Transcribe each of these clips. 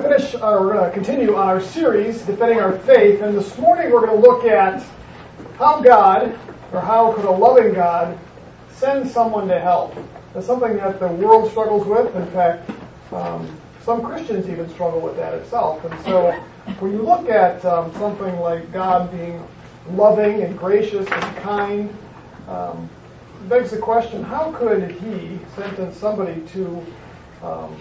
finish, we're going to continue on our series, Defending Our Faith, and this morning we're going to look at how God, or how could a loving God, send someone to hell. That's something that the world struggles with. In fact, um, some Christians even struggle with that itself. And so when you look at um, something like God being loving and gracious and kind, um, begs the question, how could he sentence somebody to um,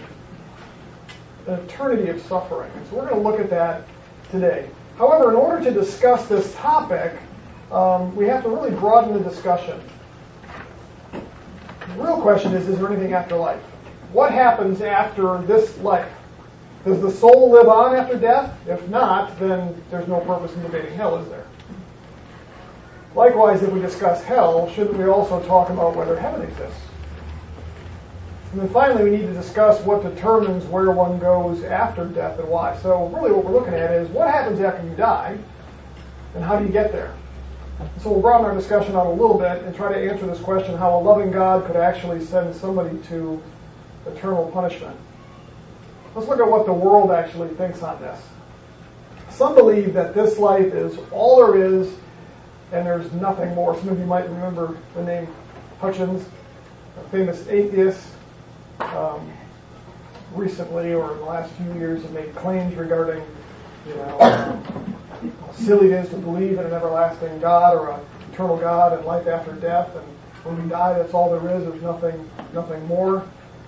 an eternity of suffering? And so we're going to look at that today. However, in order to discuss this topic, um, we have to really broaden the discussion. The real question is, is there anything after life? What happens after this life? Does the soul live on after death? If not, then there's no purpose in debating hell, is there? Likewise, if we discuss hell, shouldn't we also talk about whether heaven exists? And then finally, we need to discuss what determines where one goes after death and why. So really what we're looking at is what happens after you die, and how do you get there? So we'll broaden our discussion out a little bit and try to answer this question, how a loving God could actually send somebody to eternal punishment. Let's look at what the world actually thinks on this. Some believe that this life is all there is and there's nothing more. Some of you might remember the name Hitchens, a famous atheist. Um, recently, or in the last few years, have made claims regarding, you know, how silly it is to believe in an everlasting God or an eternal God and life after death. And when we die, that's all there is. There's nothing, nothing more.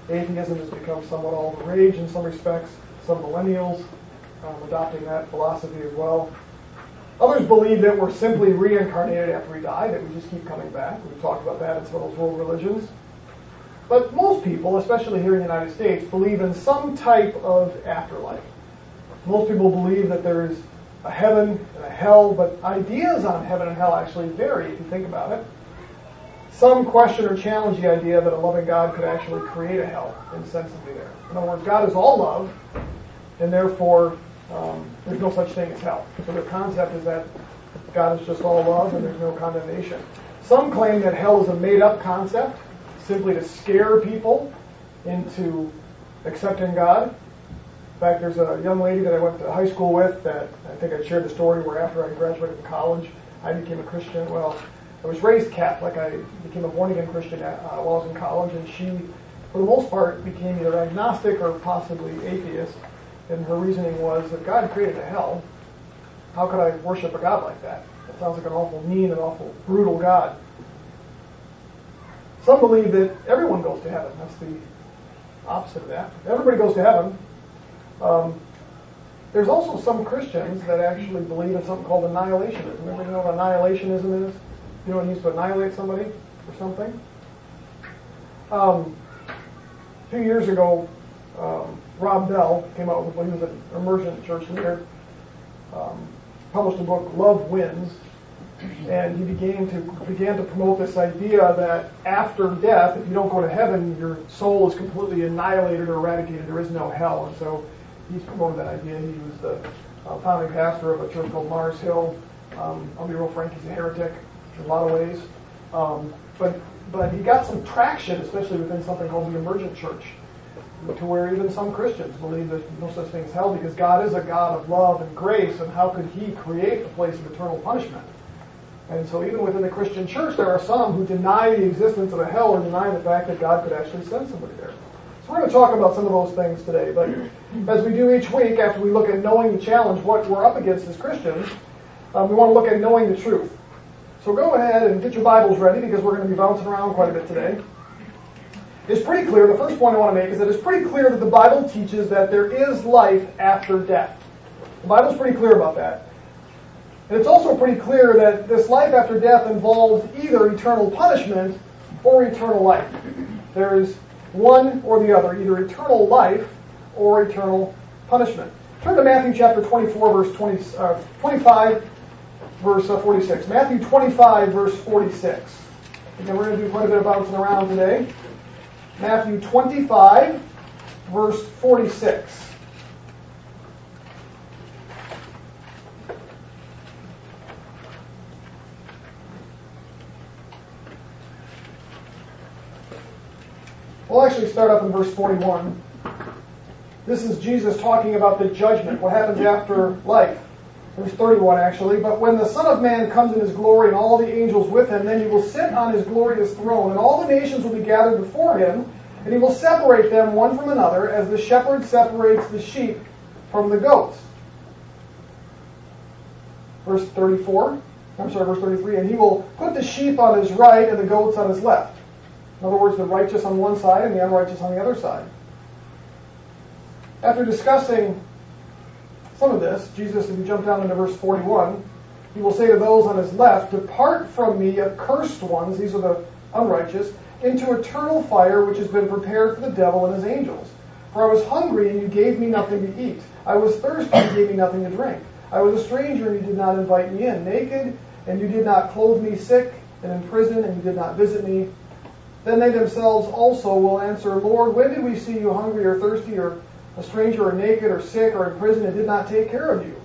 Atheism has become somewhat all the rage in some respects. Some millennials um, adopting that philosophy as well. Others believe that we're simply reincarnated after we die, that we just keep coming back. We've talked about that in some of those world religions. But most people, especially here in the United States, believe in some type of afterlife. Most people believe that there is a heaven and a hell, but ideas on heaven and hell actually vary if you think about it. Some question or challenge the idea that a loving God could actually create a hell and insensibly there. In other words, God is all love, and therefore um, there's no such thing as hell. So the concept is that God is just all love and there's no condemnation. Some claim that hell is a made-up concept, simply to scare people into accepting God. In fact, there's a young lady that I went to high school with that I think I shared the story where after I graduated from college, I became a Christian. Well, I was raised Catholic. I became a born-again Christian uh, while I was in college, and she, for the most part, became either agnostic or possibly atheist and her reasoning was if God created a hell, how could I worship a God like that? That sounds like an awful mean and awful brutal God. Some believe that everyone goes to heaven. That's the opposite of that. Everybody goes to heaven. Um, there's also some Christians that actually believe in something called annihilationism. Everybody know what annihilationism is? You know it means to annihilate somebody or something? Um, a few years ago, um, Rob Bell came out with, when he was an emergent church leader, um, published a book, Love Wins, and he began to began to promote this idea that after death, if you don't go to heaven, your soul is completely annihilated or eradicated. There is no hell, and so he's promoted that idea. He was the uh, founding pastor of a church called Mars Hill. Um, I'll be real frank, he's a heretic in a lot of ways, um, but but he got some traction, especially within something called the emergent church to where even some Christians believe there's no such thing as hell because God is a God of love and grace, and how could He create a place of eternal punishment? And so even within the Christian church, there are some who deny the existence of a hell or deny the fact that God could actually send somebody there. So we're going to talk about some of those things today. But as we do each week, after we look at knowing the challenge, what we're up against as Christians, um, we want to look at knowing the truth. So go ahead and get your Bibles ready because we're going to be bouncing around quite a bit today it's pretty clear, the first point I want to make is that it's pretty clear that the Bible teaches that there is life after death. The Bible's pretty clear about that. And it's also pretty clear that this life after death involves either eternal punishment or eternal life. There is one or the other, either eternal life or eternal punishment. Turn to Matthew chapter 24, verse 20, uh, 25, verse uh, 46. Matthew 25, verse 46. Again, we're going to do quite a bit of bouncing around today. Matthew 25, verse 46. We'll actually start up in verse 41. This is Jesus talking about the judgment, what happens after life. Verse 31 actually. But when the Son of Man comes in his glory and all the angels with him, then he will sit on his glorious throne, and all the nations will be gathered before him, and he will separate them one from another, as the shepherd separates the sheep from the goats. Verse 34. I'm sorry, verse 33. And he will put the sheep on his right and the goats on his left. In other words, the righteous on one side and the unrighteous on the other side. After discussing some of this, Jesus, if you jump down into verse 41, he will say to those on his left, Depart from me, accursed ones, these are the unrighteous, into eternal fire which has been prepared for the devil and his angels. For I was hungry, and you gave me nothing to eat. I was thirsty, and you gave me nothing to drink. I was a stranger, and you did not invite me in. Naked, and you did not clothe me. Sick, and in prison, and you did not visit me. Then they themselves also will answer, Lord, when did we see you hungry or thirsty or a stranger or naked or sick or in prison and did not take care of you?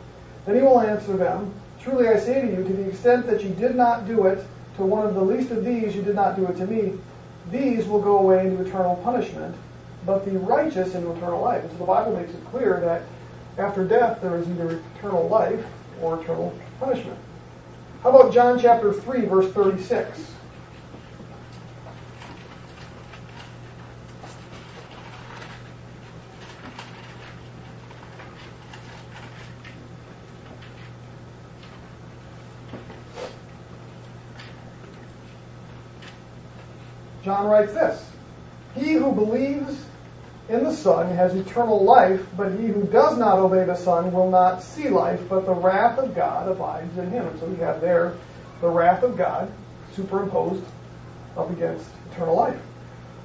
Then he will answer them, Truly I say to you, to the extent that you did not do it to one of the least of these, you did not do it to me. These will go away into eternal punishment, but the righteous into eternal life. And so the Bible makes it clear that after death there is either eternal life or eternal punishment. How about John chapter 3, verse 36? John writes this He who believes in the Son has eternal life, but he who does not obey the Son will not see life, but the wrath of God abides in him. So we have there the wrath of God superimposed up against eternal life.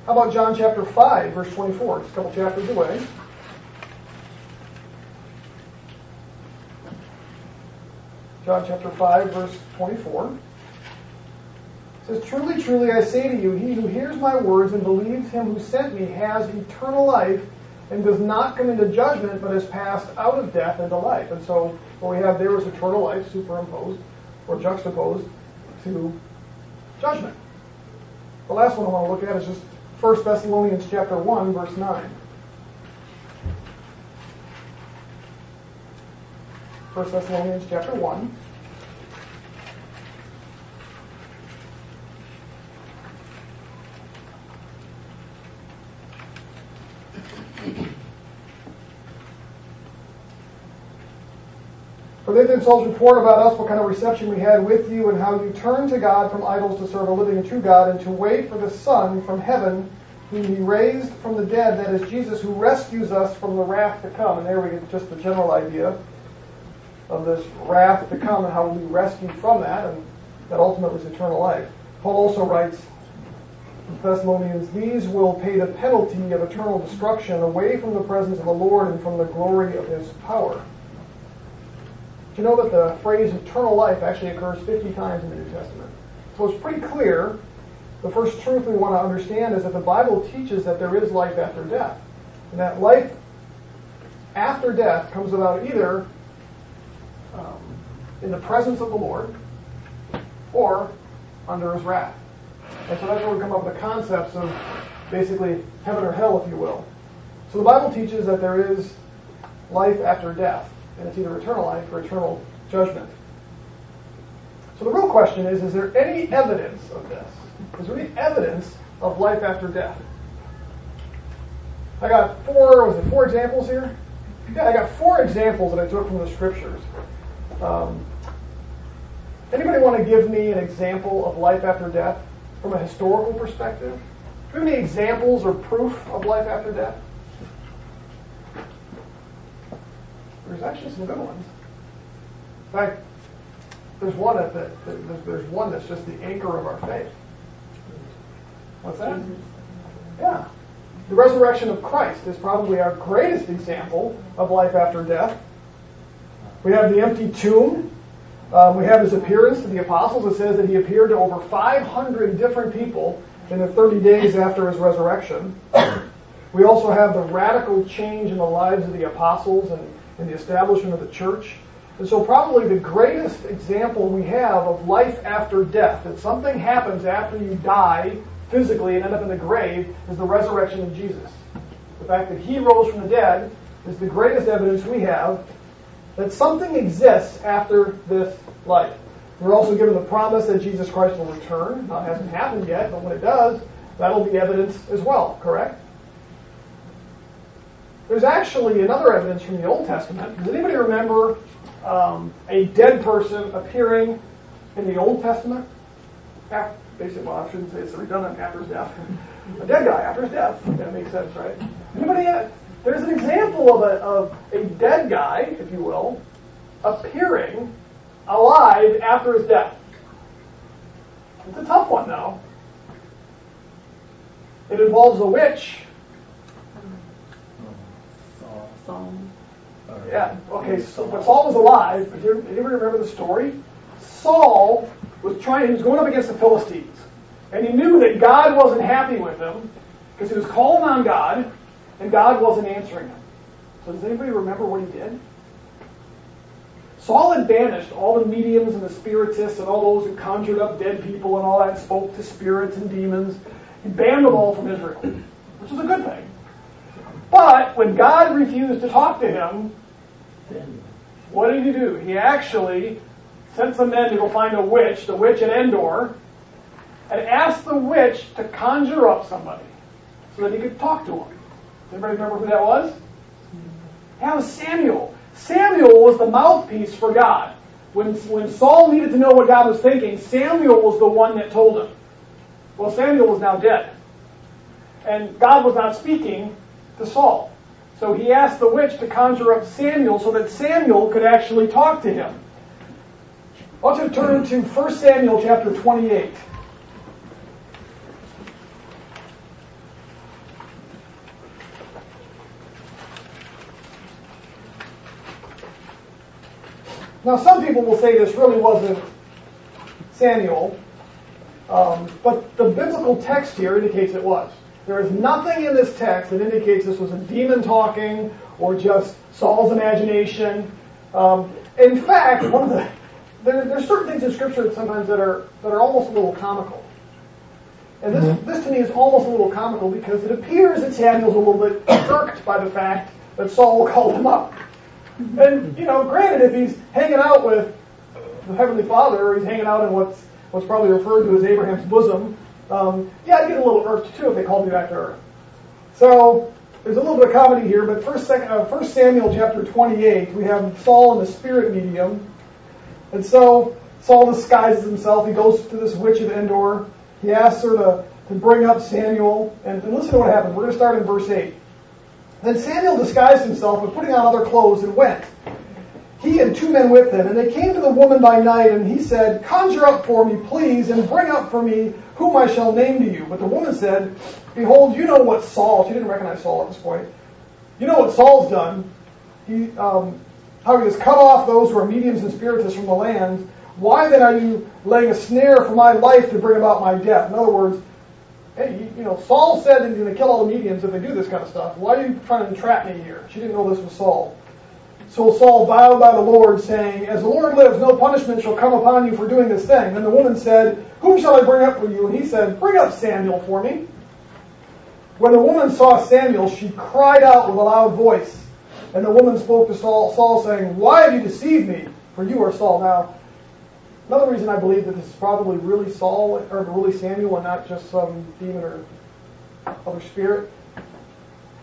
How about John chapter 5, verse 24? It's a couple chapters away. John chapter 5, verse 24 says, Truly, truly, I say to you, he who hears my words and believes him who sent me has eternal life and does not come into judgment, but has passed out of death into life. And so what we have there is eternal life superimposed or juxtaposed to judgment. The last one I want to look at is just 1 Thessalonians chapter 1, verse 9. 1 Thessalonians chapter 1. They themselves report about us what kind of reception we had with you and how you turned to God from idols to serve a living and true God and to wait for the Son from heaven whom he raised from the dead, that is Jesus, who rescues us from the wrath to come. And there we get just the general idea of this wrath to come and how we'll be rescued from that, and that ultimately is eternal life. Paul also writes in Thessalonians, These will pay the penalty of eternal destruction away from the presence of the Lord and from the glory of his power. You know that the phrase eternal life actually occurs 50 times in the New Testament? So it's pretty clear. The first truth we want to understand is that the Bible teaches that there is life after death. And that life after death comes about either um, in the presence of the Lord or under his wrath. And so that's where we come up with the concepts of basically heaven or hell, if you will. So the Bible teaches that there is life after death and it's either eternal life or eternal judgment. So the real question is, is there any evidence of this? Is there any evidence of life after death? I got four, was it four examples here? Yeah, I got four examples that I took from the scriptures. Um, anybody want to give me an example of life after death from a historical perspective? Do you have any examples or proof of life after death? There's actually some good ones. In fact, there's one that, that, that there's one that's just the anchor of our faith. What's that? Yeah. The resurrection of Christ is probably our greatest example of life after death. We have the empty tomb. Um, we have his appearance to the apostles. It says that he appeared to over 500 different people in the 30 days after his resurrection. We also have the radical change in the lives of the apostles and in the establishment of the church. And so, probably the greatest example we have of life after death, that something happens after you die physically and end up in the grave, is the resurrection of Jesus. The fact that he rose from the dead is the greatest evidence we have that something exists after this life. We're also given the promise that Jesus Christ will return. It hasn't happened yet, but when it does, that'll be evidence as well, correct? There's actually another evidence from the Old Testament. Does anybody remember um, a dead person appearing in the Old Testament? After, basically, well, I shouldn't say it's redundant after his death. a dead guy after his death. That makes sense, right? Anybody yet? There's an example of a, of a dead guy, if you will, appearing alive after his death. It's a tough one, though. It involves a witch. Saul. Uh, yeah, okay, so, but Saul was alive. But you, you remember the story? Saul was trying, he was going up against the Philistines. And he knew that God wasn't happy with him because he was calling on God and God wasn't answering him. So does anybody remember what he did? Saul had banished all the mediums and the spiritists and all those who conjured up dead people and all that, spoke to spirits and demons. He banned them all from Israel, which is a good thing. But when God refused to talk to him, what did he do? He actually sent some men to go find a witch, the witch at Endor, and asked the witch to conjure up somebody so that he could talk to him. Does anybody remember who that was? That was Samuel. Samuel was the mouthpiece for God. When, when Saul needed to know what God was thinking, Samuel was the one that told him. Well, Samuel was now dead. And God was not speaking to Saul. So he asked the witch to conjure up Samuel so that Samuel could actually talk to him. To turn to 1 Samuel chapter 28. Now, some people will say this really wasn't Samuel, um, but the biblical text here indicates it was. There is nothing in this text that indicates this was a demon talking or just Saul's imagination. Um, in fact, one of the there, there's certain things in Scripture sometimes that are that are almost a little comical. And this, mm-hmm. this to me is almost a little comical because it appears that Samuel's a little bit irked by the fact that Saul called him up. And, you know, granted, if he's hanging out with the Heavenly Father, or he's hanging out in what's, what's probably referred to as Abraham's bosom, um, yeah, I'd get a little irked too if they called me back to earth. So, there's a little bit of comedy here, but first, second, uh, first Samuel chapter 28, we have Saul in the spirit medium. And so, Saul disguises himself. He goes to this witch of Endor. He asks her to, to bring up Samuel. And, and listen to what happens. We're going to start in verse 8. Then Samuel disguised himself and putting on other clothes and went. He and two men with him, and they came to the woman by night, and he said, Conjure up for me, please, and bring up for me whom I shall name to you. But the woman said, Behold, you know what Saul, she didn't recognize Saul at this point, you know what Saul's done. He, um, how he has cut off those who are mediums and spiritists from the land. Why then are you laying a snare for my life to bring about my death? In other words, hey, you know, Saul said he's going to kill all the mediums if they do this kind of stuff. Why are you trying to entrap me here? She didn't know this was Saul. So Saul vowed by the Lord, saying, As the Lord lives, no punishment shall come upon you for doing this thing. Then the woman said, Whom shall I bring up for you? And he said, Bring up Samuel for me. When the woman saw Samuel, she cried out with a loud voice. And the woman spoke to Saul, Saul saying, Why have you deceived me? For you are Saul. Now, Another reason I believe that this is probably really Saul or really Samuel and not just some demon or other spirit.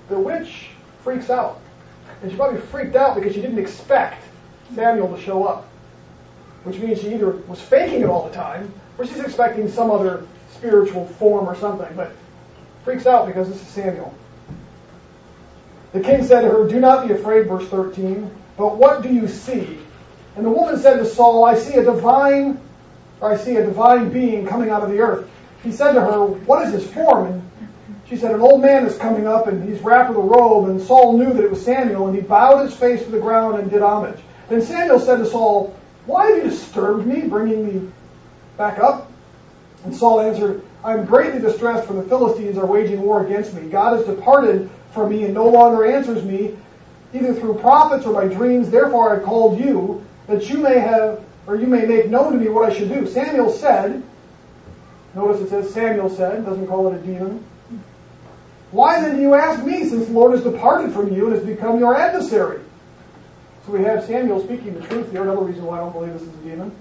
The witch freaks out. And she probably freaked out because she didn't expect Samuel to show up. Which means she either was faking it all the time or she's expecting some other spiritual form or something. But freaks out because this is Samuel. The king said to her, Do not be afraid, verse 13, but what do you see? And the woman said to Saul, I see a divine, I see a divine being coming out of the earth. He said to her, What is his form? And she said, An old man is coming up, and he's wrapped with a robe. And Saul knew that it was Samuel, and he bowed his face to the ground and did homage. Then Samuel said to Saul, Why have you disturbed me, bringing me back up? And Saul answered, I am greatly distressed, for the Philistines are waging war against me. God has departed from me and no longer answers me, either through prophets or by dreams. Therefore I called you that you may have, or you may make known to me what I should do. Samuel said, notice it says Samuel said, doesn't call it a demon. Why then do you ask me, since the Lord has departed from you and has become your adversary? So we have Samuel speaking the truth here. Another reason why I don't believe this is a demon.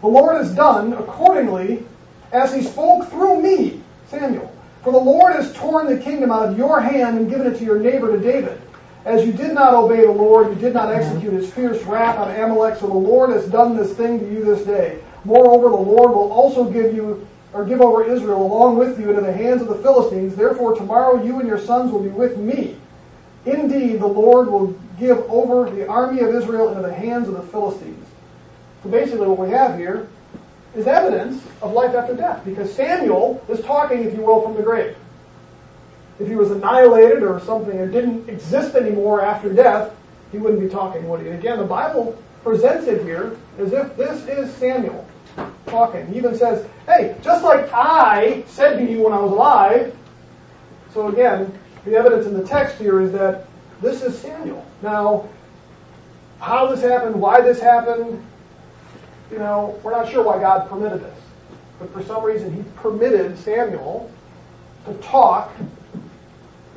The Lord has done accordingly as he spoke through me, Samuel. For the Lord has torn the kingdom out of your hand and given it to your neighbor to David. As you did not obey the Lord, you did not execute his fierce wrath on Amalek, so the Lord has done this thing to you this day. Moreover, the Lord will also give you or give over Israel along with you into the hands of the Philistines. Therefore, tomorrow you and your sons will be with me. Indeed, the Lord will give over the army of Israel into the hands of the Philistines. So basically, what we have here is evidence of life after death, because Samuel is talking, if you will, from the grave. If he was annihilated or something or didn't exist anymore after death, he wouldn't be talking, would he? And again, the Bible presents it here as if this is Samuel talking. He even says, hey, just like I said to you when I was alive. So again, the evidence in the text here is that this is Samuel. Now, how this happened, why this happened, you know, we're not sure why God permitted this. But for some reason, he permitted Samuel to talk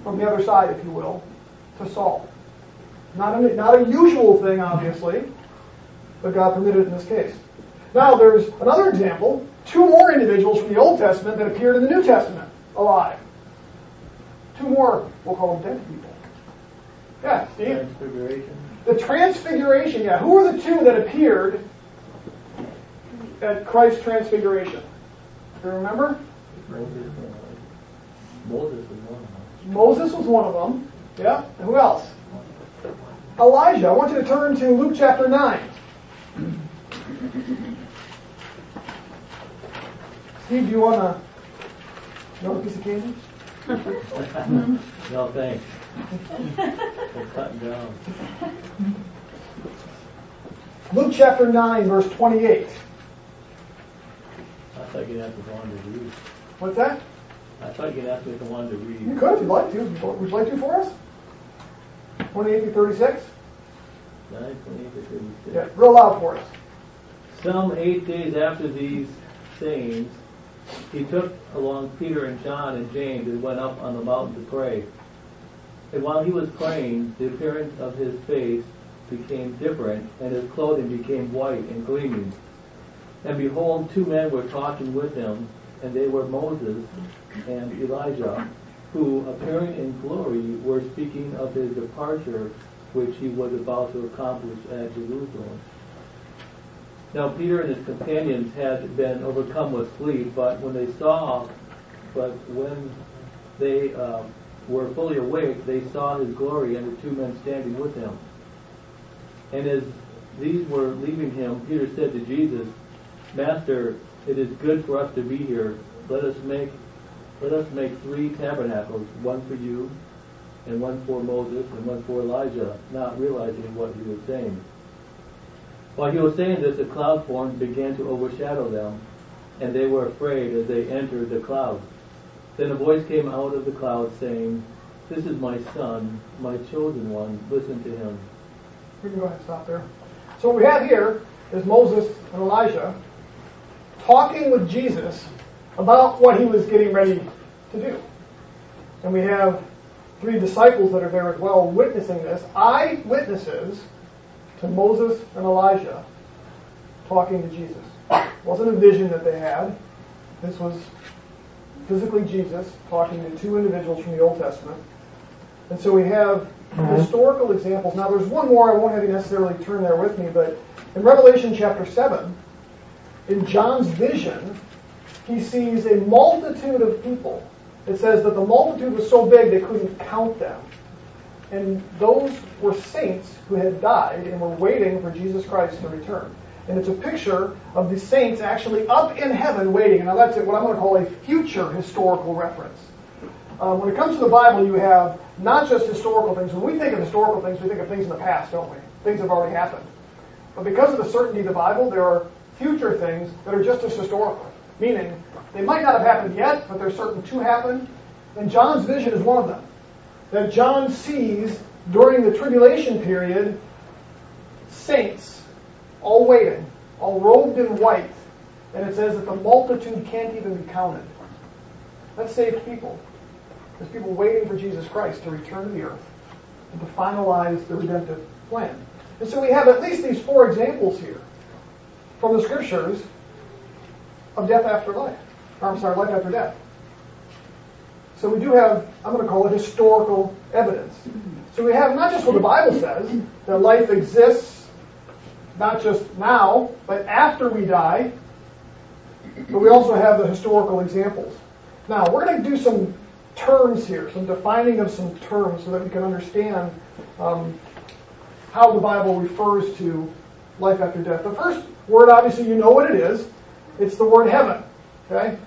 from the other side, if you will, to Saul. Not a, not a usual thing, obviously, but God permitted it in this case. Now, there's another example. Two more individuals from the Old Testament that appeared in the New Testament alive. Two more, we'll call them dead people. Yeah, Steve? Transfiguration. The Transfiguration, yeah. Who are the two that appeared at Christ's Transfiguration? Do you remember? Moses, was one of them. Moses was one of them. Yeah. And who else? Elijah. I want you to turn to Luke chapter 9. Steve, do you want to another piece of candy? No, thanks. We're cutting down. Luke chapter 9, verse 28. I thought you'd me if I wanted to read. What's that? I thought you'd me if I wanted to read. You could if you'd like to. Would you like to for us? 28 to 36? Nine, twenty-eight to thirty-six. Yeah, real loud for us. Some eight days after these sayings, he took along Peter and John and James and went up on the mountain to pray. And while he was praying, the appearance of his face became different, and his clothing became white and gleaming. And behold, two men were talking with him, and they were Moses and Elijah, who, appearing in glory, were speaking of his departure, which he was about to accomplish at Jerusalem. Now Peter and his companions had been overcome with sleep, but when they saw, but when they uh, were fully awake, they saw his glory and the two men standing with him. And as these were leaving him, Peter said to Jesus, Master, it is good for us to be here. Let us make let us make three tabernacles, one for you, and one for Moses, and one for Elijah, not realizing what he was saying. While he was saying this, a cloud formed began to overshadow them, and they were afraid as they entered the cloud. Then a voice came out of the cloud saying, This is my son, my chosen one, listen to him. We can go ahead and stop there. So what we have here is Moses and Elijah talking with Jesus about what he was getting ready to do. And we have three disciples that are there as well witnessing this. Eyewitnesses to Moses and Elijah talking to Jesus. It wasn't a vision that they had. This was physically Jesus talking to two individuals from the Old Testament. And so we have mm-hmm. historical examples. Now, there's one more. I won't have you necessarily turn there with me, but in Revelation chapter 7, in John's vision, he sees a multitude of people. It says that the multitude was so big they couldn't count them. And those were saints who had died and were waiting for Jesus Christ to return. And it's a picture of the saints actually up in heaven waiting. Now, that's what I'm going to call a future historical reference. Um, when it comes to the Bible, you have not just historical things. When we think of historical things, we think of things in the past, don't we? Things have already happened. But because of the certainty of the Bible, there are future things that are just as historical. Meaning, they might not have happened yet, but they're certain to happen. And John's vision is one of them. That John sees during the tribulation period saints all waiting, all robed in white. And it says that the multitude can't even be counted. That's saved people. There's people waiting for Jesus Christ to return to the earth and to finalize the redemptive plan. And so we have at least these four examples here from the scriptures of death after life. Or, I'm sorry, life after death. So we do have, I'm going to call it historical evidence. So we have not just what the Bible says, that life exists not just now, but after we die, but we also have the historical examples. Now, we're going to do some terms here, some defining of some terms so that we can understand um, how the Bible refers to life after death. The first word, obviously, you know what it is. It's the word heaven. Okay?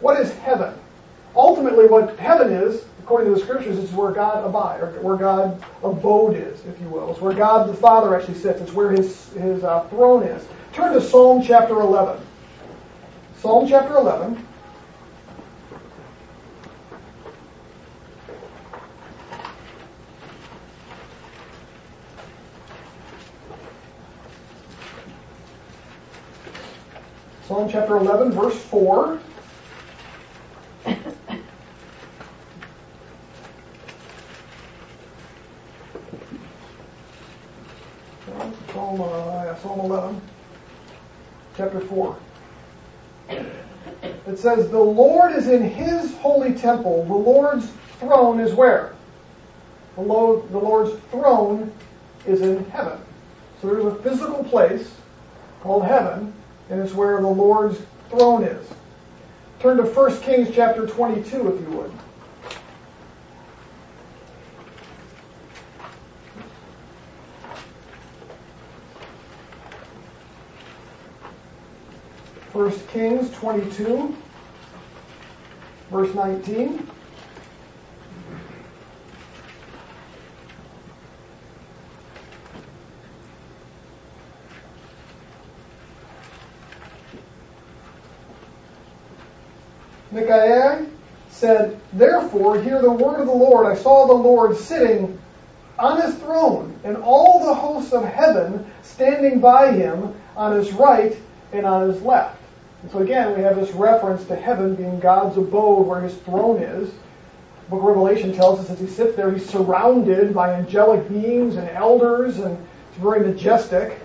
What is heaven? Ultimately, what heaven is, according to the scriptures, is where God abides, or where God abode is, if you will. It's where God the Father actually sits. It's where His His uh, throne is. Turn to Psalm chapter 11. Psalm chapter 11. Psalm chapter 11, verse 4. Psalm, uh, yeah, Psalm 11, chapter 4. It says, The Lord is in his holy temple. The Lord's throne is where? The, the Lord's throne is in heaven. So there's a physical place called heaven and it's where the Lord's throne is. Turn to 1 Kings chapter 22, if you would. First Kings 22, verse 19. Micaiah said, Therefore, hear the word of the Lord. I saw the Lord sitting on his throne, and all the hosts of heaven standing by him on his right and on his left. And so again, we have this reference to heaven being God's abode where his throne is. The book of Revelation tells us as he sits there, he's surrounded by angelic beings and elders, and it's very majestic.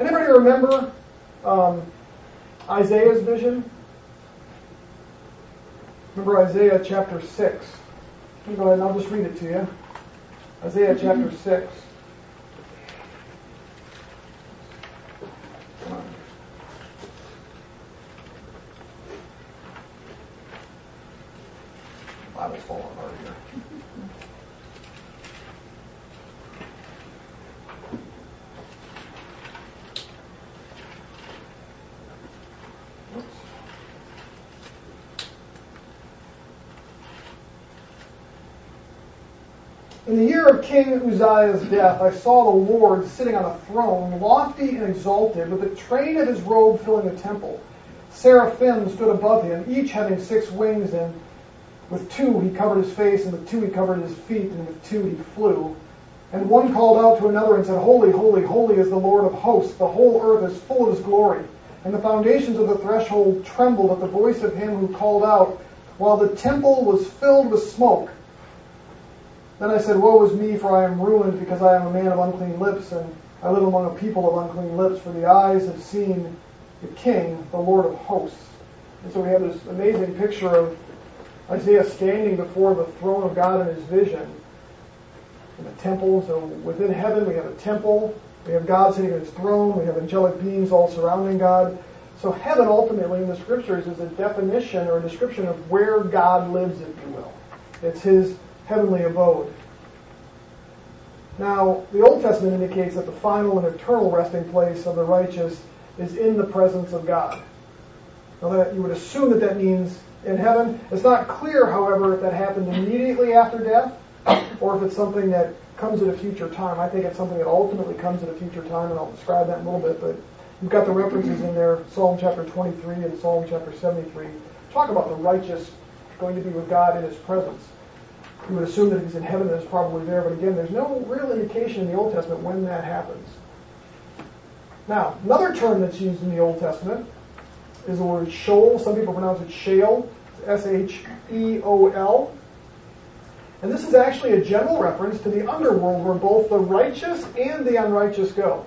Anybody remember um, Isaiah's vision? Remember Isaiah chapter 6. Go ahead and I'll just read it to you. Isaiah chapter 6. Here. In the year of King Uzziah's death, I saw the Lord sitting on a throne, lofty and exalted, with the train of his robe filling the temple. Seraphim stood above him, each having six wings, and with two he covered his face, and with two he covered his feet, and with two he flew. And one called out to another and said, Holy, holy, holy is the Lord of hosts. The whole earth is full of his glory. And the foundations of the threshold trembled at the voice of him who called out, while the temple was filled with smoke. Then I said, Woe is me, for I am ruined, because I am a man of unclean lips, and I live among a people of unclean lips, for the eyes have seen the King, the Lord of hosts. And so we have this amazing picture of Isaiah standing before the throne of God in his vision. In the temple, so within heaven we have a temple, we have God sitting on his throne, we have angelic beings all surrounding God. So heaven ultimately in the scriptures is a definition or a description of where God lives, if you will. It's his heavenly abode. Now, the Old Testament indicates that the final and eternal resting place of the righteous is in the presence of God. Now, that you would assume that that means in heaven. It's not clear, however, if that happened immediately after death or if it's something that comes at a future time. I think it's something that ultimately comes at a future time, and I'll describe that in a little bit. But you've got the references in there, Psalm chapter 23 and Psalm chapter 73. Talk about the righteous going to be with God in His presence. You would assume that he's in heaven, that it's probably there. But again, there's no real indication in the Old Testament when that happens. Now, another term that's used in the Old Testament is the word shoal. Some people pronounce it Sheol. S H E O L. And this is actually a general reference to the underworld where both the righteous and the unrighteous go.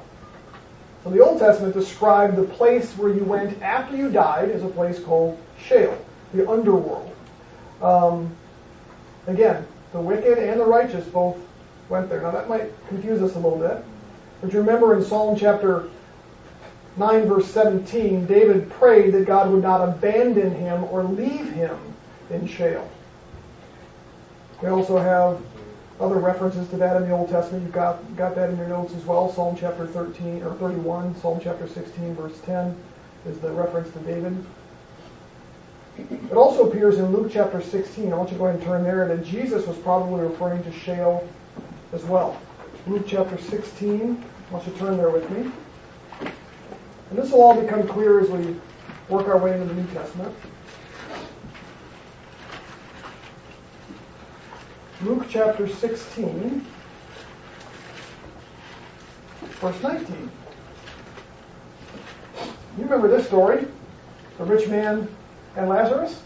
So the Old Testament described the place where you went after you died as a place called Sheol, the underworld. Um, again, the wicked and the righteous both went there. Now that might confuse us a little bit. But you remember in Psalm chapter 9 verse 17, David prayed that God would not abandon him or leave him in Sheol. We also have other references to that in the Old Testament. You've got, got that in your notes as well. Psalm chapter 13 or 31, Psalm chapter 16 verse 10 is the reference to David. It also appears in Luke chapter 16. I want you to go ahead and turn there that Jesus was probably referring to Sheol as well. Luke chapter 16. I want you to turn there with me. And this will all become clear as we work our way into the New Testament. Luke chapter 16, verse 19. You remember this story, the rich man and Lazarus?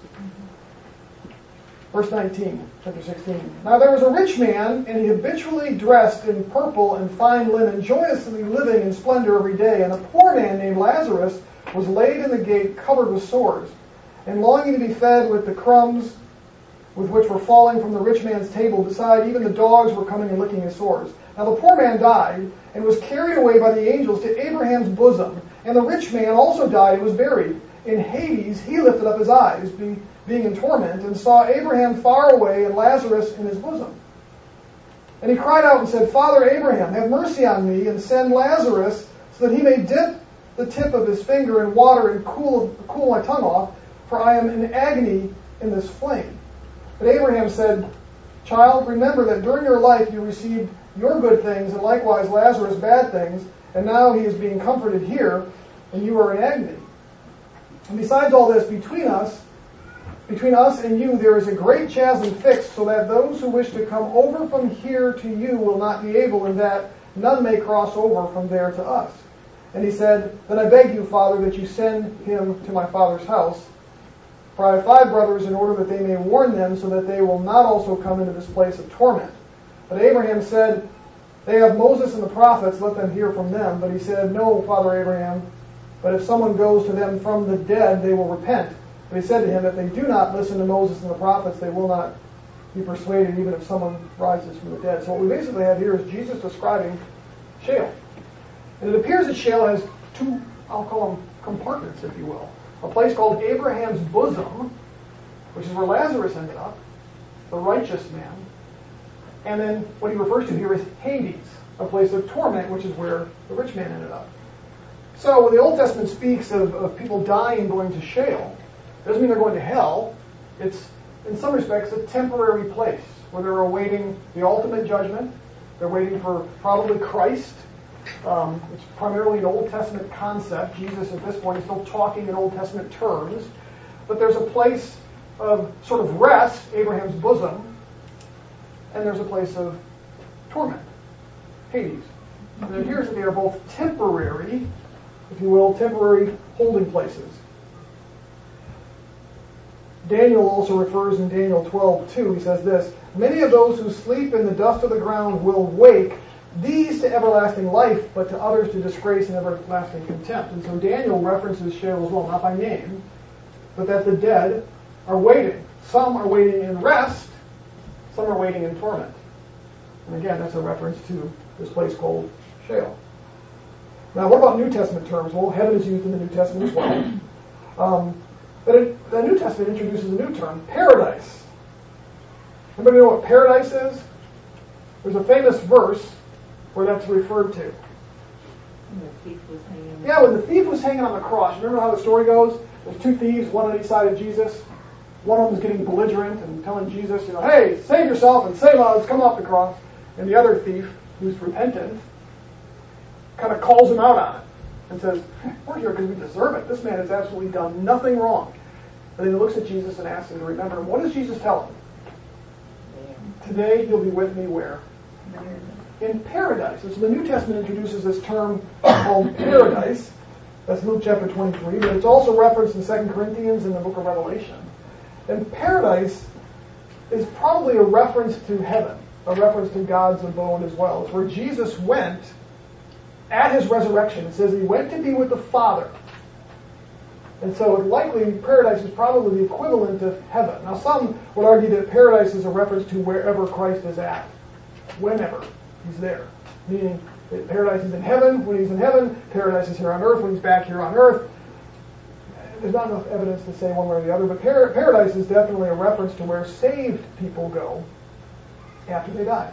Verse 19, chapter 16. Now there was a rich man, and he habitually dressed in purple and fine linen, joyously living in splendor every day. And a poor man named Lazarus was laid in the gate, covered with sores, and longing to be fed with the crumbs with which were falling from the rich man's table. Beside, even the dogs were coming and licking his sores. Now the poor man died, and was carried away by the angels to Abraham's bosom. And the rich man also died and was buried. In Hades, he lifted up his eyes, being in torment, and saw Abraham far away and Lazarus in his bosom. And he cried out and said, Father Abraham, have mercy on me, and send Lazarus so that he may dip the tip of his finger in water and cool, cool my tongue off, for I am in agony in this flame. But Abraham said, Child, remember that during your life you received your good things, and likewise Lazarus bad things, and now he is being comforted here, and you are in agony. And besides all this, between us, between us and you, there is a great chasm fixed, so that those who wish to come over from here to you will not be able, and that none may cross over from there to us. And he said, Then I beg you, Father, that you send him to my father's house. For I have five brothers, in order that they may warn them, so that they will not also come into this place of torment. But Abraham said, They have Moses and the prophets, let them hear from them. But he said, No, Father Abraham, but if someone goes to them from the dead, they will repent. But he said to him, If they do not listen to Moses and the prophets, they will not be persuaded, even if someone rises from the dead. So what we basically have here is Jesus describing Sheol. And it appears that Sheol has two, I'll call them compartments, if you will. A place called Abraham's bosom, which is where Lazarus ended up, the righteous man. And then what he refers to here is Hades, a place of torment, which is where the rich man ended up. So when the Old Testament speaks of, of people dying going to Sheol, it doesn't mean they're going to hell. It's, in some respects, a temporary place where they're awaiting the ultimate judgment. They're waiting for probably Christ. Um, it's primarily an Old Testament concept. Jesus, at this point, is still talking in Old Testament terms. But there's a place of sort of rest, Abraham's bosom, and there's a place of torment, Hades. And appears that they are both temporary, if you will, temporary holding places. Daniel also refers in Daniel 12, 2, he says this, Many of those who sleep in the dust of the ground will wake, these to everlasting life, but to others to disgrace and everlasting contempt. And so Daniel references Sheol as well, not by name, but that the dead are waiting. Some are waiting in rest, some are waiting in torment. And again, that's a reference to this place called Sheol. Now, what about New Testament terms? Well, heaven is used in the New Testament as well. Um, but it, the New Testament introduces a new term, paradise. Anybody know what paradise is? There's a famous verse where that's referred to. Yeah, when the thief was hanging on the cross, remember how the story goes? There's two thieves, one on each side of Jesus. One of them is getting belligerent and telling Jesus, you know, hey, save yourself and save us, come off the cross. And the other thief, who's repentant, kind of calls him out on it and says, we're here because we deserve it. This man has absolutely done nothing wrong. And then he looks at Jesus and asks him to remember him. What does Jesus tell him? Today you'll be with me where? In paradise. And so the New Testament introduces this term called paradise. That's Luke chapter 23, but it's also referenced in 2 Corinthians and the book of Revelation. And paradise is probably a reference to heaven, a reference to God's abode as well. It's where Jesus went at his resurrection. It says he went to be with the Father. And so likely paradise is probably the equivalent of heaven. Now some would argue that paradise is a reference to wherever Christ is at, whenever he's there. Meaning that paradise is in heaven when he's in heaven, paradise is here on earth when he's back here on earth. There's not enough evidence to say one way or the other, but par- paradise is definitely a reference to where saved people go after they die.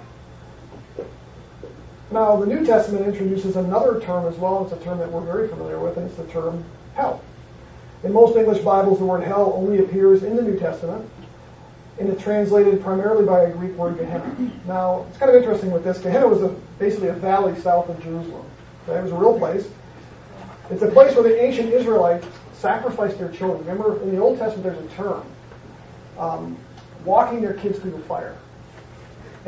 Now, the New Testament introduces another term as well. It's a term that we're very familiar with, and it's the term hell. In most English Bibles, the word hell only appears in the New Testament, and it's translated primarily by a Greek word, Gehenna. Now, it's kind of interesting with this. Gehenna was a, basically a valley south of Jerusalem. Okay? It was a real place. It's a place where the ancient Israelites sacrificed their children. Remember, in the Old Testament, there's a term, um, walking their kids through the fire.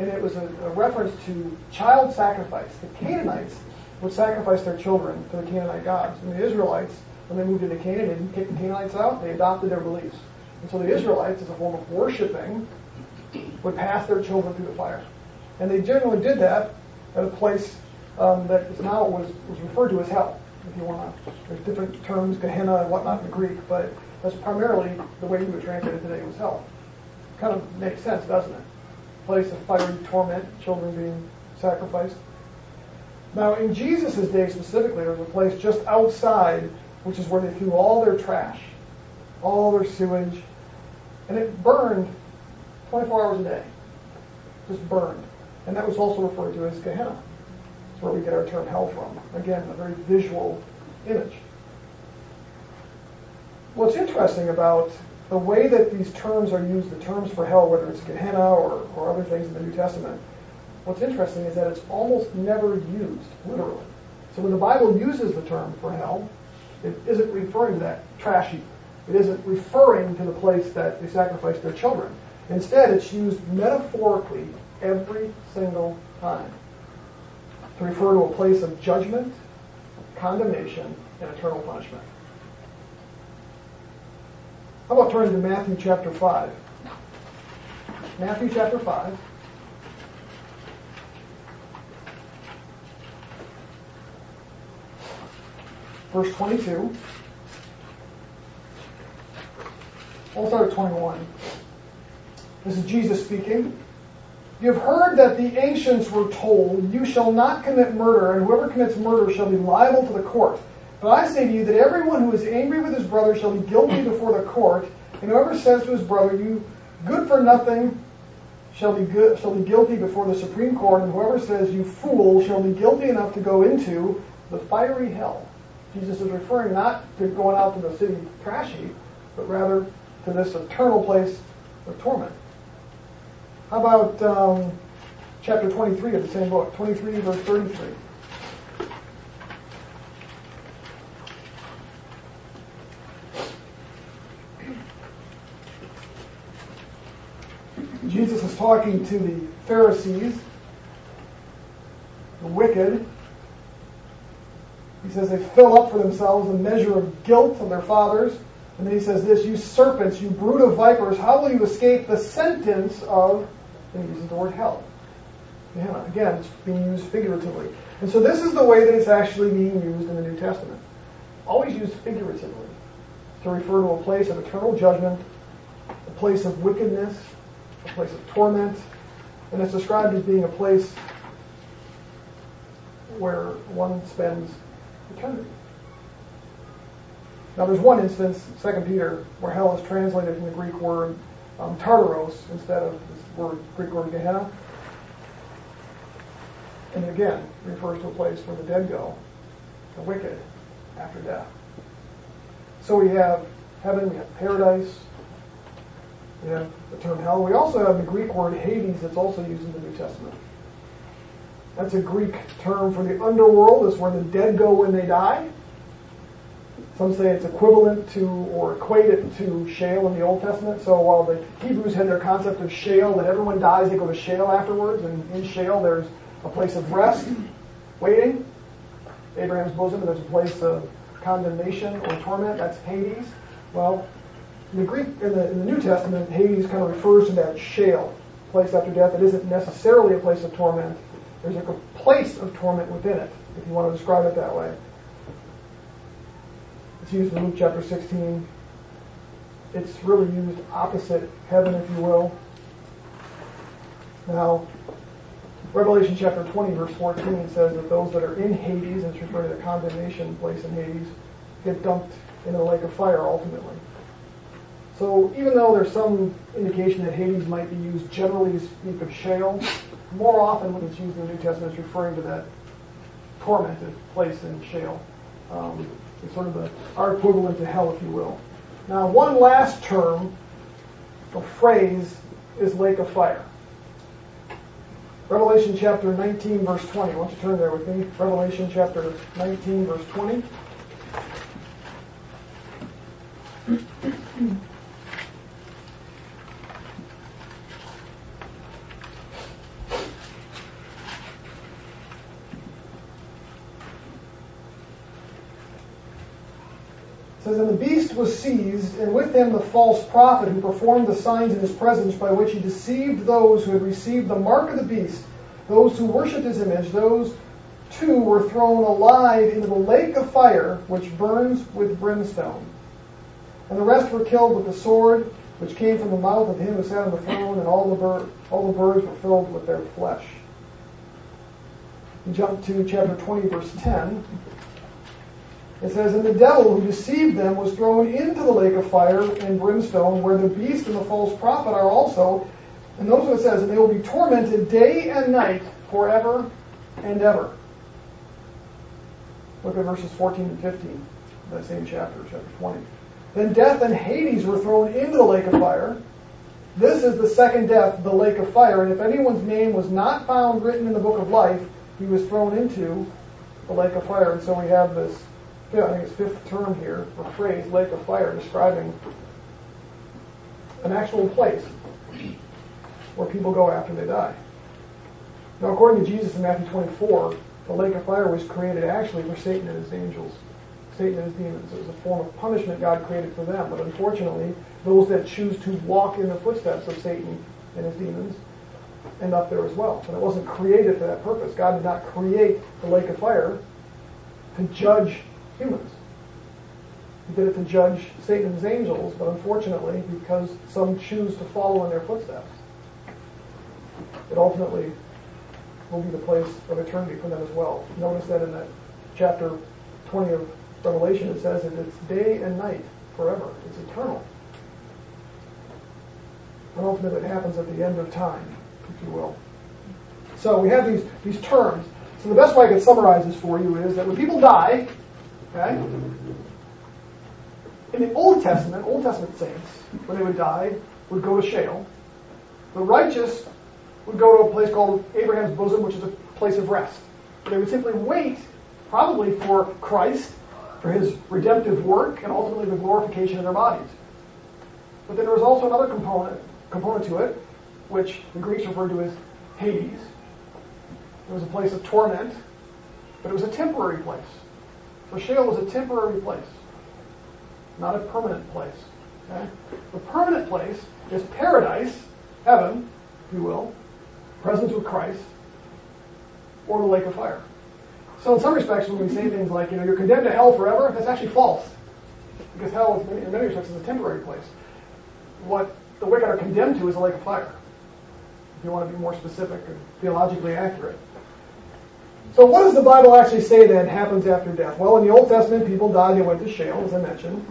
And it was a, a reference to child sacrifice. The Canaanites would sacrifice their children to the Canaanite gods. And the Israelites when they moved into Canaan, they didn't the Canaanites out. They adopted their beliefs. And so the Israelites, as a form of worshiping, would pass their children through the fire. And they generally did that at a place um, that is now was, was referred to as hell, if you want to. There's different terms, Gehenna and whatnot in Greek, but that's primarily the way we would translate it today was hell. Kind of makes sense, doesn't it? Place of fiery torment, children being sacrificed. Now, in Jesus' day specifically, there was a place just outside which is where they threw all their trash, all their sewage, and it burned 24 hours a day. Just burned. And that was also referred to as Gehenna. It's where we get our term hell from. Again, a very visual image. What's interesting about the way that these terms are used, the terms for hell, whether it's Gehenna or, or other things in the New Testament, what's interesting is that it's almost never used literally. So when the Bible uses the term for hell, it isn't referring to that trash heap. It isn't referring to the place that they sacrificed their children. Instead, it's used metaphorically every single time to refer to a place of judgment, condemnation, and eternal punishment. How about turning to Matthew chapter 5? Matthew chapter 5. verse 22. We'll start at 21. This is Jesus speaking. You have heard that the ancients were told, You shall not commit murder, and whoever commits murder shall be liable to the court. But I say to you that everyone who is angry with his brother shall be guilty before the court, and whoever says to his brother, You good for nothing, shall be good, shall be guilty before the Supreme Court, and whoever says, You fool, shall be guilty enough to go into the fiery hell. Jesus is referring not to going out to the city trash heap, but rather to this eternal place of torment. How about um, chapter 23 of the same book, 23 verse 33? Jesus is talking to the Pharisees, the wicked, he says they fill up for themselves a measure of guilt of their fathers. And then he says this, you serpents, you brood of vipers, how will you escape the sentence of, and he uses the word hell. Yeah, again, it's being used figuratively. And so this is the way that it's actually being used in the New Testament. Always used figuratively to refer to a place of eternal judgment, a place of wickedness, a place of torment, and it's described as being a place where one spends eternity. Now, there's one instance, 2 Peter, where hell is translated from the Greek word um, tartaros instead of this word Greek word Gehenna. And again, refers to a place where the dead go, the wicked, after death. So we have heaven, we have paradise, we the term hell. We also have the Greek word Hades that's also used in the New Testament. That's a Greek term for the underworld. It's where the dead go when they die. Some say it's equivalent to or equated to Sheol in the Old Testament. So while the Hebrews had their concept of Sheol, that everyone dies, they go to Sheol afterwards, and in Sheol there's a place of rest, waiting. Abraham's bosom, and there's a place of condemnation or torment. That's Hades. Well, In the Greek, in the, in the New Testament, Hades kind of refers to that Sheol, place after death. It isn't necessarily a place of torment. There's a place of torment within it, if you want to describe it that way. It's used in Luke chapter 16. It's really used opposite heaven, if you will. Now, Revelation chapter 20, verse 14 says that those that are in Hades, and it's referring to the condemnation place in Hades, get dumped into the lake of fire ultimately. So even though there's some indication that Hades might be used generally to speak of Sheol, more often when it's used in the New Testament, it's referring to that tormented place in Sheol. Um, it's sort of the, our equivalent to hell, if you will. Now, one last term, a phrase, is lake of fire. Revelation chapter 19, verse 20. Why don't you turn there with me? Revelation chapter 19, verse 20. says, And the beast was seized, and with him the false prophet who performed the signs in his presence by which he deceived those who had received the mark of the beast, those who worshipped his image, those two were thrown alive into the lake of fire, which burns with brimstone. And the rest were killed with the sword, which came from the mouth of him who sat on the throne, and all the, bir- all the birds were filled with their flesh. We jump to chapter 20, verse 10. It says, And the devil who deceived them was thrown into the lake of fire and brimstone, where the beast and the false prophet are also. And those what it says, And they will be tormented day and night forever and ever. Look at verses 14 and 15, that same chapter, chapter 20. Then death and Hades were thrown into the lake of fire. This is the second death, the lake of fire. And if anyone's name was not found written in the book of life, he was thrown into the lake of fire. And so we have this yeah, I think it's fifth term here, or phrase, lake of fire, describing an actual place where people go after they die. Now, according to Jesus in Matthew 24, the lake of fire was created actually for Satan and his angels, Satan and his demons. It was a form of punishment God created for them. But unfortunately, those that choose to walk in the footsteps of Satan and his demons end up there as well. And it wasn't created for that purpose. God did not create the lake of fire to judge humans. He did it to judge Satan's angels, but unfortunately, because some choose to follow in their footsteps, it ultimately will be the place of eternity for them as well. Notice that in that chapter 20 of Revelation, it says that it's day and night forever. It's eternal. And ultimately, it happens at the end of time, if you will. So we have these, these terms. So the best way I can summarize this for you is that when people die, Okay? In the Old Testament, Old Testament saints, when they would die, would go to Sheol. The righteous would go to a place called Abraham's bosom, which is a place of rest. They would simply wait, probably for Christ, for his redemptive work, and ultimately the glorification of their bodies. But then there was also another component, component to it, which the Greeks referred to as Hades. It was a place of torment, but it was a temporary place. So Sheol was a temporary place, not a permanent place. Okay? The permanent place is paradise, heaven, if you will, presence with Christ, or the lake of fire. So in some respects, when we say things like, you know, you're condemned to hell forever, that's actually false. Because hell, in many respects, is a temporary place. What the wicked are condemned to is a lake of fire. If you want to be more specific and theologically accurate. So what does the Bible actually say then happens after death? Well, in the Old Testament, people died, they went to Sheol, as I mentioned,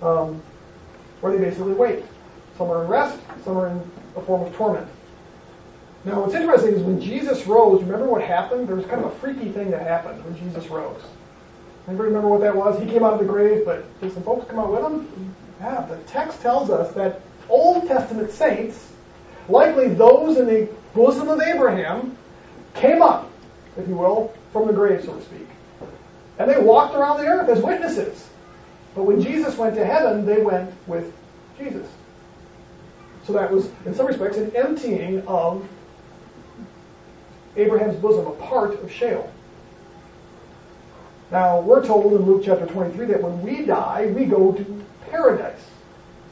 um, where they basically wait. Some are in rest, some are in a form of torment. Now, what's interesting is when Jesus rose, remember what happened? There was kind of a freaky thing that happened when Jesus rose. Anybody remember what that was? He came out of the grave, but did some folks come out with him? Yeah, the text tells us that Old Testament saints, likely those in the bosom of Abraham, came up if you will, from the grave, so to speak. And they walked around the earth as witnesses. But when Jesus went to heaven, they went with Jesus. So that was, in some respects, an emptying of Abraham's bosom, a part of Sheol. Now, we're told in Luke chapter 23 that when we die, we go to paradise.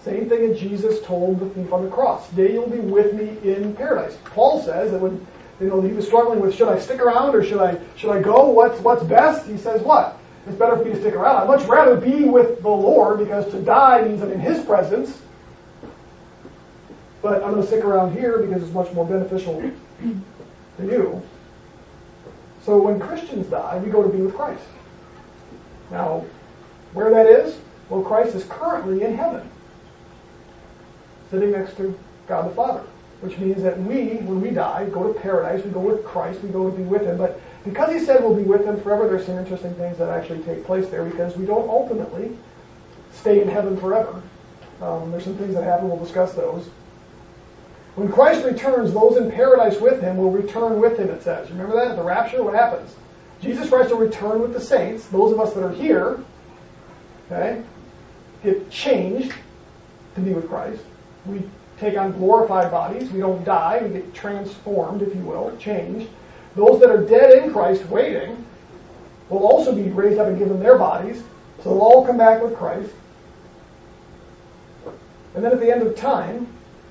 Same thing that Jesus told the thief on the cross. Today you'll be with me in paradise. Paul says that when you know he was struggling with should I stick around or should I should I go? What's what's best? He says what? It's better for me to stick around. I'd much rather be with the Lord because to die means I'm in His presence. But I'm going to stick around here because it's much more beneficial to you. So when Christians die, we go to be with Christ. Now, where that is? Well, Christ is currently in heaven, sitting next to God the Father, which means that we, when we die, go to paradise, we go with Christ, we go to be with Him. But because He said we'll be with Him forever, there's some interesting things that actually take place there because we don't ultimately stay in heaven forever. Um, there's some things that happen, we'll discuss those. When Christ returns, those in paradise with him will return with him, it says. Remember that? The rapture, what happens? Jesus Christ will return with the saints, those of us that are here, okay, get changed to be with Christ. We take on glorified bodies. We don't die. We get transformed, if you will, changed. Those that are dead in Christ, waiting, will also be raised up and given their bodies. So they'll all come back with Christ. And then at the end of time,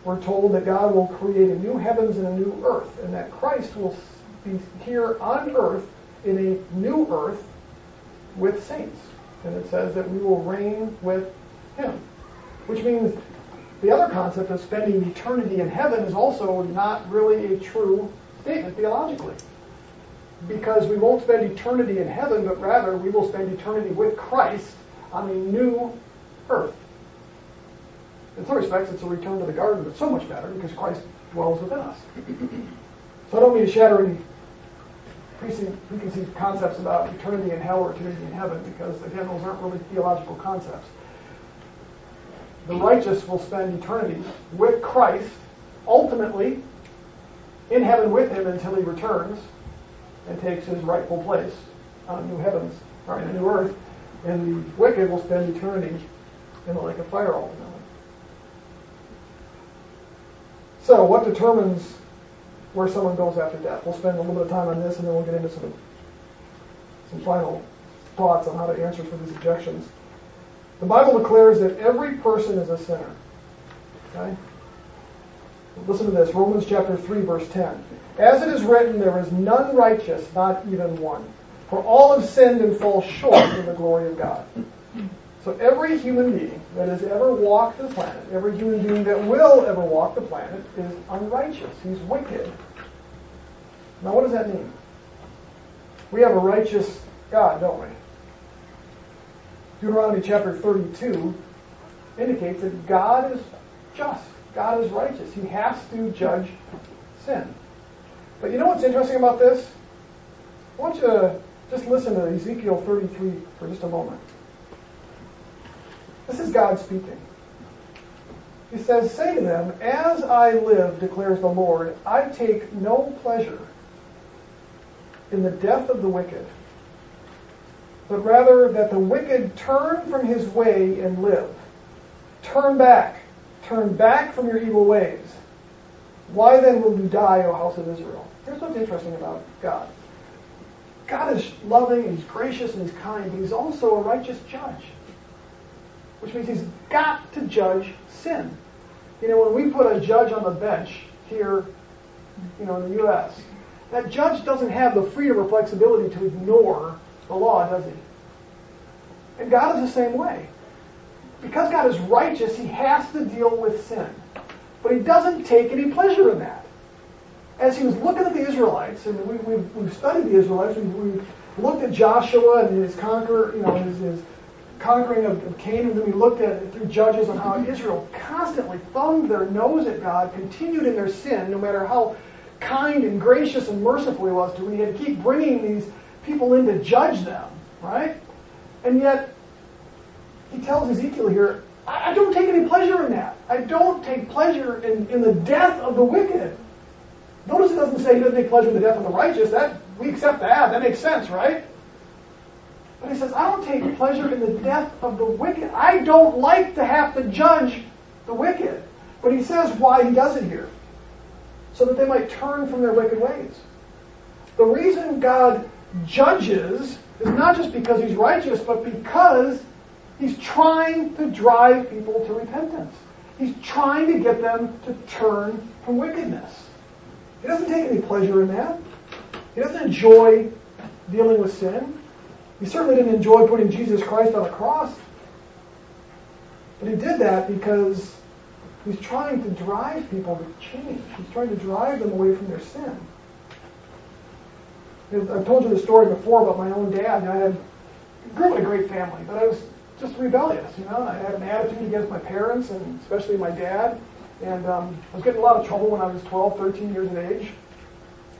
we're told that God will create a new heavens and a new earth, and that Christ will be here on earth in a new earth with saints. And it says that we will reign with him. Which means the other concept of spending eternity in heaven is also not really a true statement theologically. Because we won't spend eternity in heaven, but rather we will spend eternity with Christ on a new earth. In some respects, it's a return to the garden, but so much better because Christ dwells within us. So I don't mean to shatter any preconceived concepts about eternity in hell or eternity in heaven because, again, those aren't really theological concepts. The righteous will spend eternity with Christ, ultimately in heaven with him until he returns and takes his rightful place on new heavens, or in a new earth, and the wicked will spend eternity in the lake of fire ultimately. So, what determines where someone goes after death? We'll spend a little bit of time on this, and then we'll get into some some final thoughts on how to answer for these objections. The Bible declares that every person is a sinner. Okay? Listen to this Romans chapter 3, verse 10. As it is written, there is none righteous, not even one. For all have sinned and fall short of the glory of God. So every human being that has ever walked the planet, every human being that will ever walk the planet is unrighteous. He's wicked. Now what does that mean? We have a righteous God, don't we? Deuteronomy chapter 32 indicates that God is just. God is righteous. He has to judge sin. But you know what's interesting about this? I want you to just listen to Ezekiel 33 for just a moment. This is God speaking. He says, Say to them, As I live, declares the Lord, I take no pleasure in the death of the wicked, but rather that the wicked turn from his way and live. Turn back. Turn back from your evil ways. Why then will you die, O house of Israel? Here's what's interesting about God. God is loving and He's gracious and He's kind, but He's also a righteous judge. Which means He's got to judge sin. You know, when we put a judge on the bench here, you know, in the U.S., that judge doesn't have the freedom or flexibility to ignore the law, does he? And God is the same way. Because God is righteous, he has to deal with sin. But he doesn't take any pleasure in that. As he was looking at the Israelites, and we, we've, we've studied the Israelites, we've, we've looked at Joshua and his conquer, you know, his, his conquering of, of Canaan, and we looked at it through Judges on how Israel constantly thumbed their nose at God, continued in their sin, no matter how kind and gracious and merciful he was to them. He had to keep bringing these people in to judge them, right? And yet, he tells Ezekiel here, I, I don't take any pleasure in that. I don't take pleasure in, in the death of the wicked. Notice it doesn't say he doesn't take pleasure in the death of the righteous. That we accept that. That makes sense, right? But he says, I don't take pleasure in the death of the wicked. I don't like to have to judge the wicked. But he says why he does it here. So that they might turn from their wicked ways. The reason God judges is not just because he's righteous, but because He's trying to drive people to repentance. He's trying to get them to turn from wickedness. He doesn't take any pleasure in that. He doesn't enjoy dealing with sin. He certainly didn't enjoy putting Jesus Christ on the cross. But he did that because he's trying to drive people to change. He's trying to drive them away from their sin. I've told you the story before about my own dad. I had grew up in a great family, but I was just rebellious, you know. I had an attitude against my parents and especially my dad. And um, I was getting a lot of trouble when I was 12, 13 years of age.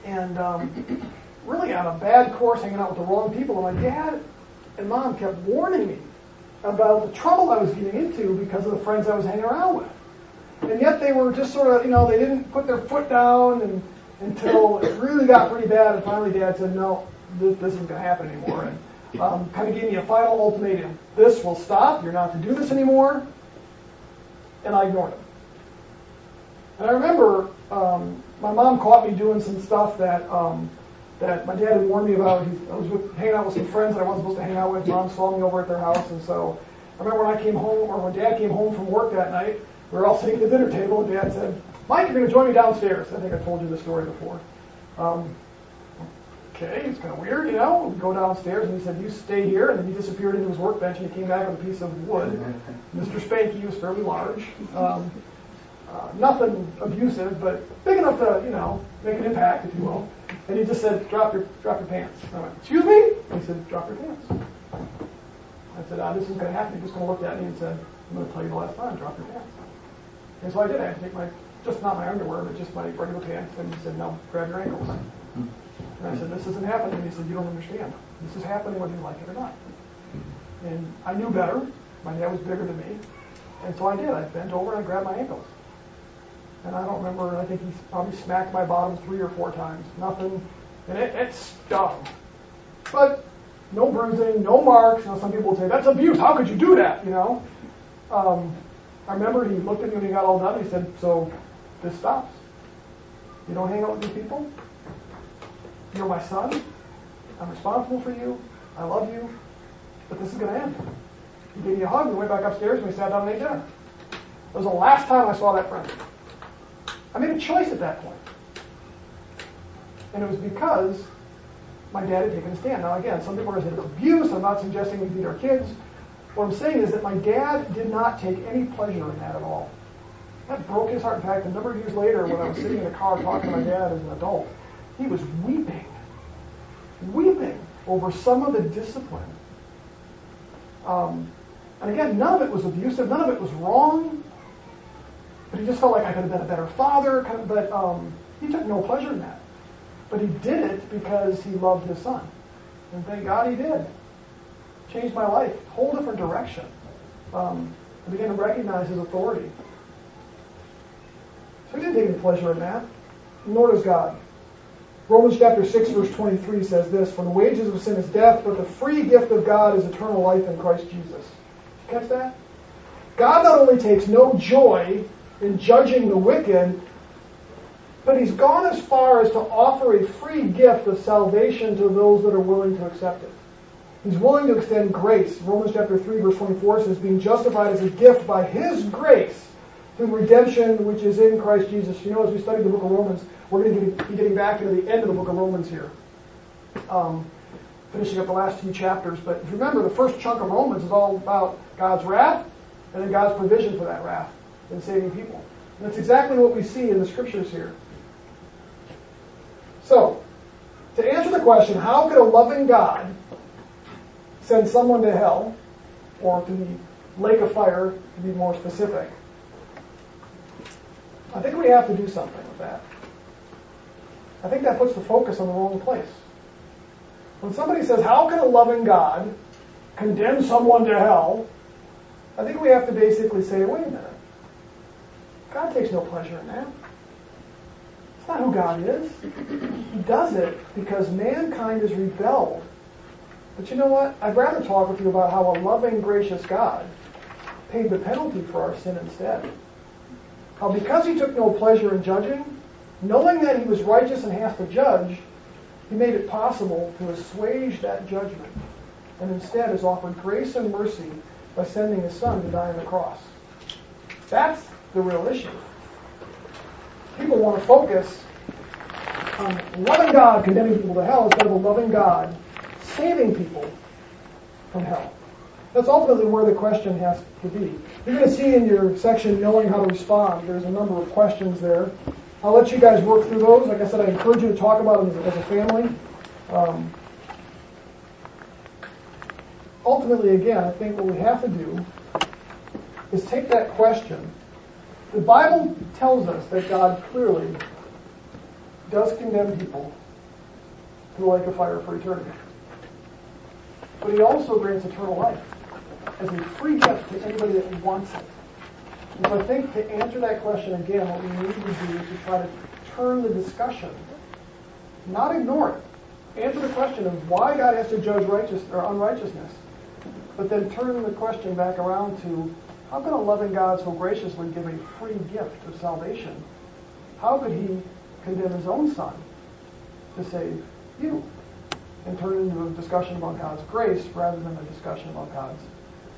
And um, really on a bad course, hanging out with the wrong people. And my dad and mom kept warning me about the trouble I was getting into because of the friends I was hanging around with. And yet they were just sort of, you know, they didn't put their foot down and, until it really got pretty bad. And finally, Dad said, "No, this, this isn't going to happen anymore." And um, kind of gave me a final ultimatum: "This will stop. You're not to do this anymore." And I ignored him. And I remember um, my mom caught me doing some stuff that um, that my dad had warned me about. He, I was with, hanging out with some friends that I wasn't supposed to hang out with. Mom saw me over at their house, and so I remember when I came home, or when Dad came home from work that night, we were all sitting at the dinner table, and Dad said, "Mike, you're going to join me downstairs." I think I told you the story before. Um, okay, it's kind of weird, you know. We go downstairs, and he said, "You stay here," and then he disappeared into his workbench, and he came back with a piece of wood. Mr. Spanky was fairly large. Um, uh, nothing abusive, but big enough to, you know, make an impact, if you will. And he just said, drop your, drop your pants. And I went, excuse me? And he said, drop your pants. I said, ah, this isn't going to happen. He just kind of looked at me and said, I'm going to tell you the last time, drop your pants. And so I did. I had to take my, just not my underwear, but just my regular pants. And he said, no, grab your ankles. And I said, this isn't happening. And he said, you don't understand. This is happening whether you like it or not. And I knew better. My dad was bigger than me. And so I did. I bent over and I grabbed my ankles. And I don't remember, I think he probably smacked my bottom three or four times. Nothing. And it, it stung. But no bruising, no marks. You know, some people would say, that's abuse. How could you do that? You know? Um, I remember he looked at me when he got all done. He said, so this stops. You don't hang out with these people. You're my son. I'm responsible for you. I love you. But this is going to end. He gave me a hug. We went back upstairs and we sat down and ate dinner. It was the last time I saw that friend. I made a choice at that point. And it was because my dad had taken a stand. Now, again, some people are saying it's abuse. I'm not suggesting we beat our kids. What I'm saying is that my dad did not take any pleasure in that at all. That broke his heart. In fact, a number of years later, when I was sitting in the car talking to my dad as an adult, he was weeping, weeping over some of the discipline. Um, and again, none of it was abusive. None of it was wrong. But he just felt like I could have been a better father. Kind of, but um, he took no pleasure in that. But he did it because he loved his son. And thank God he did. Changed my life. Whole different direction. Um, I began to recognize his authority. So he didn't take any pleasure in that. Nor does God. Romans chapter 6 verse 23 says this, For the wages of sin is death, but the free gift of God is eternal life in Christ Jesus. Catch that? God not only takes no joy in judging the wicked, but he's gone as far as to offer a free gift of salvation to those that are willing to accept it. He's willing to extend grace. Romans chapter 3 verse 24 says, being justified as a gift by his grace through redemption which is in Christ Jesus. You know, as we study the book of Romans, we're going to be getting back into the end of the book of Romans here. Um, finishing up the last few chapters. But if you remember, the first chunk of Romans is all about God's wrath and then God's provision for that wrath in saving people. And that's exactly what we see in the scriptures here. So, to answer the question, how could a loving God send someone to hell, or to the lake of fire, to be more specific? I think we have to do something with that. I think that puts the focus on the wrong place. When somebody says, how can a loving God condemn someone to hell? I think we have to basically say, wait a minute. God takes no pleasure in that. It's not who God is. He does it because mankind has rebelled. But you know what? I'd rather talk with you about how a loving, gracious God paid the penalty for our sin instead. How because he took no pleasure in judging, knowing that he was righteous and has to judge, he made it possible to assuage that judgment and instead has offered grace and mercy by sending his son to die on the cross. That's the real issue. People want to focus on loving God condemning people to hell instead of loving God saving people from hell. That's ultimately where the question has to be. You're going to see in your section, knowing how to respond, there's a number of questions there. I'll let you guys work through those. Like I said, I encourage you to talk about them as a, as a family. Um, ultimately, again, I think what we have to do is take that question. The Bible tells us that God clearly does condemn people to the lake of fire for eternity. But he also grants eternal life as a free gift to anybody that wants it. And so I think to answer that question again, what we need to do is to try to turn the discussion, not ignore it. Answer the question of why God has to judge righteous or unrighteousness, but then turn the question back around to how can a loving God so graciously give a free gift of salvation? How could he condemn his own son to save you? And turn it into a discussion about God's grace rather than a discussion about God's